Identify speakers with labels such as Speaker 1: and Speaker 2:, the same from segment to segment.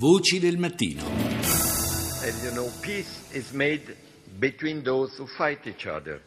Speaker 1: Voci del mattino.
Speaker 2: And you know, peace is made between those who fight each other.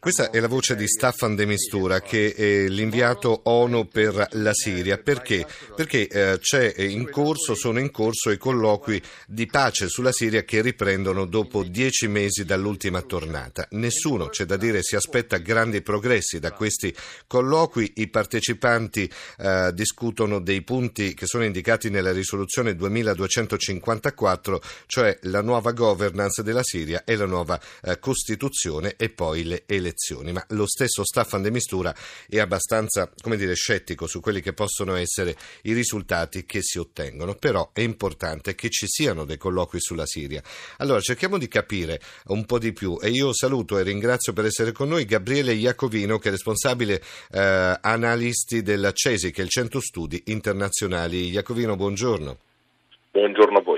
Speaker 3: Questa è la voce di Staffan de Mistura, che è l'inviato ONU per la Siria. Perché? Perché eh, in corso, sono in corso i colloqui di pace sulla Siria che riprendono dopo dieci mesi dall'ultima tornata. Nessuno, c'è da dire, si aspetta grandi progressi da questi colloqui. I partecipanti eh, discutono dei punti che sono indicati nella risoluzione 2254, cioè la nuova governance della Siria e la nuova eh, Costituzione e poi le elezioni. Ma lo stesso Staffan de Mistura è abbastanza, come dire, scettico su quelli che possono essere i risultati che si ottengono. Però è importante che ci siano dei colloqui sulla Siria. Allora cerchiamo di capire un po' di più e io saluto e ringrazio per essere con noi Gabriele Iacovino che è responsabile eh, analisti della CESI, che è il Centro Studi Internazionali. Iacovino, buongiorno.
Speaker 4: Buongiorno a voi.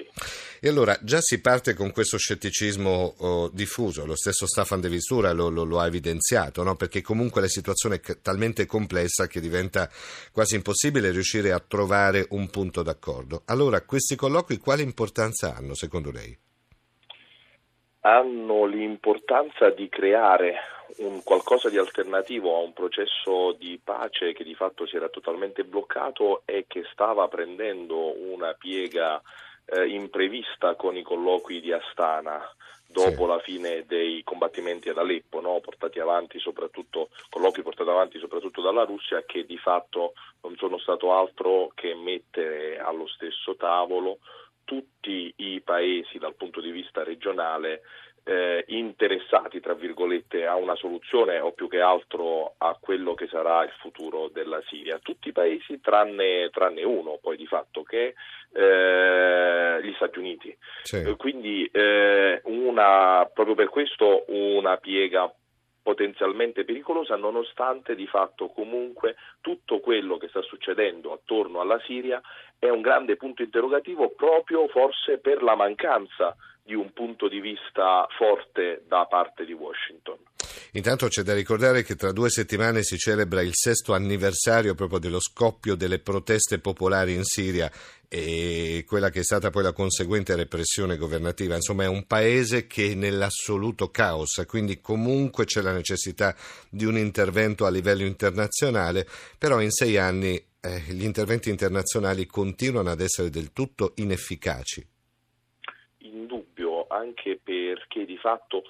Speaker 3: E allora già si parte con questo scetticismo oh, diffuso, lo stesso Staffan De Vistura lo, lo, lo ha evidenziato, no? perché comunque la situazione è talmente complessa che diventa quasi impossibile riuscire a trovare un punto d'accordo. Allora questi colloqui quale importanza hanno secondo lei?
Speaker 4: Hanno l'importanza di creare un qualcosa di alternativo a un processo di pace che di fatto si era totalmente bloccato e che stava prendendo una piega eh, imprevista con i colloqui di Astana dopo sì. la fine dei combattimenti ad Aleppo, no? portati avanti soprattutto, colloqui portati avanti soprattutto dalla Russia, che di fatto non sono stato altro che mettere allo stesso tavolo tutti i paesi dal punto di vista regionale eh, interessati, tra virgolette, a una soluzione o più che altro a quello che sarà il futuro della Siria. Tutti i paesi tranne, tranne uno, poi di fatto, che eh, gli Stati Uniti. Sì. Eh, quindi eh, una, proprio per questo una piega potenzialmente pericolosa nonostante di fatto comunque tutto quello che sta succedendo attorno alla Siria è un grande punto interrogativo proprio forse per la mancanza di un punto di vista forte da parte di Washington.
Speaker 3: Intanto c'è da ricordare che tra due settimane si celebra il sesto anniversario proprio dello scoppio delle proteste popolari in Siria e quella che è stata poi la conseguente repressione governativa. Insomma, è un paese che è nell'assoluto caos, quindi comunque c'è la necessità di un intervento a livello internazionale, però in sei anni eh, gli interventi internazionali continuano ad essere del tutto inefficaci
Speaker 4: anche perché di fatto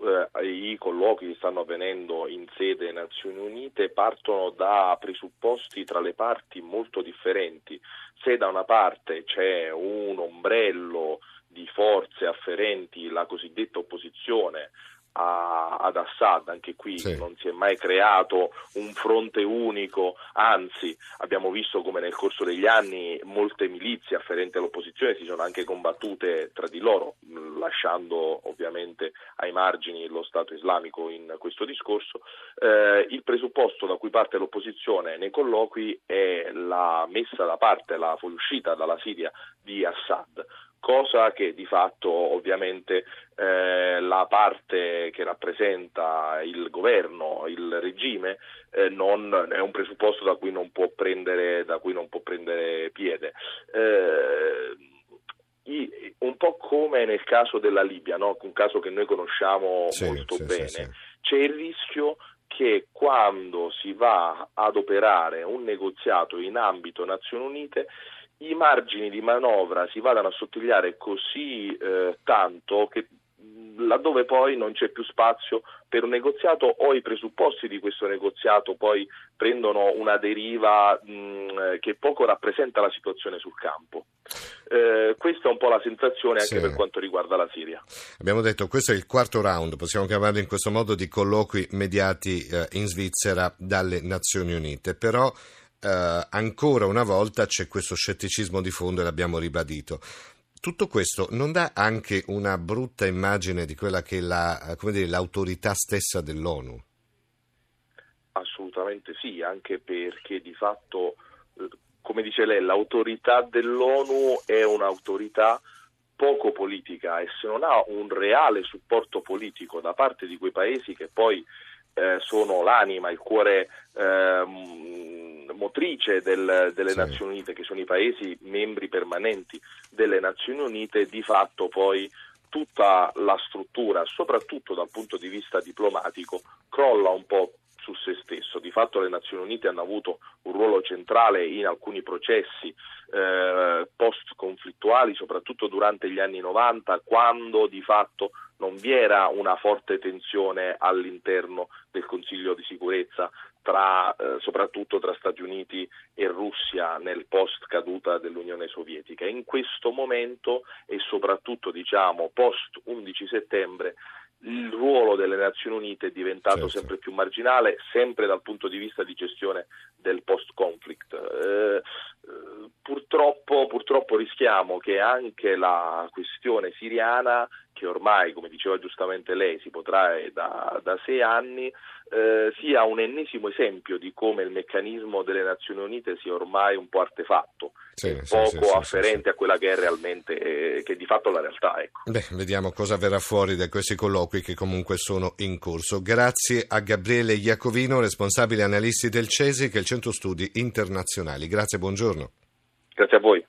Speaker 4: eh, i colloqui che stanno avvenendo in sede Nazioni Unite partono da presupposti tra le parti molto differenti. Se da una parte c'è un ombrello di forze afferenti la cosiddetta opposizione a, ad Assad, anche qui sì. non si è mai creato un fronte unico, anzi abbiamo visto come nel corso degli anni molte milizie afferenti all'opposizione si sono anche combattute tra di loro, lasciando ovviamente ai margini lo Stato islamico in questo discorso. Eh, il presupposto da cui parte l'opposizione nei colloqui è la messa da parte, la fuoriuscita dalla Siria di Assad cosa che di fatto ovviamente eh, la parte che rappresenta il governo, il regime, eh, non, è un presupposto da cui non può prendere, non può prendere piede. Eh, come nel caso della Libia, no? un caso che noi conosciamo sì, molto sì, bene, sì, c'è il rischio che quando si va ad operare un negoziato in ambito Nazioni Unite i margini di manovra si vadano a sottigliare così eh, tanto che laddove poi non c'è più spazio per un negoziato o i presupposti di questo negoziato poi prendono una deriva mh, che poco rappresenta la situazione sul campo. Eh, questa è un po' la sensazione anche sì. per quanto riguarda la Siria.
Speaker 3: Abbiamo detto questo è il quarto round, possiamo chiamarlo in questo modo, di colloqui mediati eh, in Svizzera dalle Nazioni Unite, però eh, ancora una volta c'è questo scetticismo di fondo e l'abbiamo ribadito. Tutto questo non dà anche una brutta immagine di quella che è la, dire, l'autorità stessa dell'ONU?
Speaker 4: Assolutamente sì, anche perché di fatto, eh, come dice lei, l'autorità dell'ONU è un'autorità poco politica e se non ha un reale supporto politico da parte di quei paesi che poi eh, sono l'anima, il cuore eh, motrice del, delle sì. Nazioni Unite, che sono i paesi membri permanenti delle Nazioni Unite, di fatto poi tutta la struttura, soprattutto dal punto di vista diplomatico, crolla un po' su se stesso. Di fatto le Nazioni Unite hanno avuto un ruolo centrale in alcuni processi eh, post-conflittuali, soprattutto durante gli anni 90, quando di fatto non vi era una forte tensione all'interno del Consiglio di sicurezza tra, eh, soprattutto tra Stati Uniti e Russia nel post caduta dell'Unione Sovietica. In questo momento e soprattutto diciamo post 11 settembre il ruolo delle Nazioni Unite è diventato certo. sempre più marginale, sempre dal punto di vista di gestione del post-conflict. Eh, eh, purtroppo, purtroppo rischiamo che anche la questione siriana che ormai, come diceva giustamente lei, si protrae da, da sei anni, eh, sia un ennesimo esempio di come il meccanismo delle Nazioni Unite sia ormai un po' artefatto, sì, poco sì, sì, afferente a quella che è realmente, eh, che è di fatto la realtà. Ecco.
Speaker 3: Beh, vediamo cosa verrà fuori da questi colloqui che comunque sono in corso. Grazie a Gabriele Iacovino, responsabile analisti del CESI, che è il Centro Studi Internazionali. Grazie, buongiorno.
Speaker 4: Grazie a voi.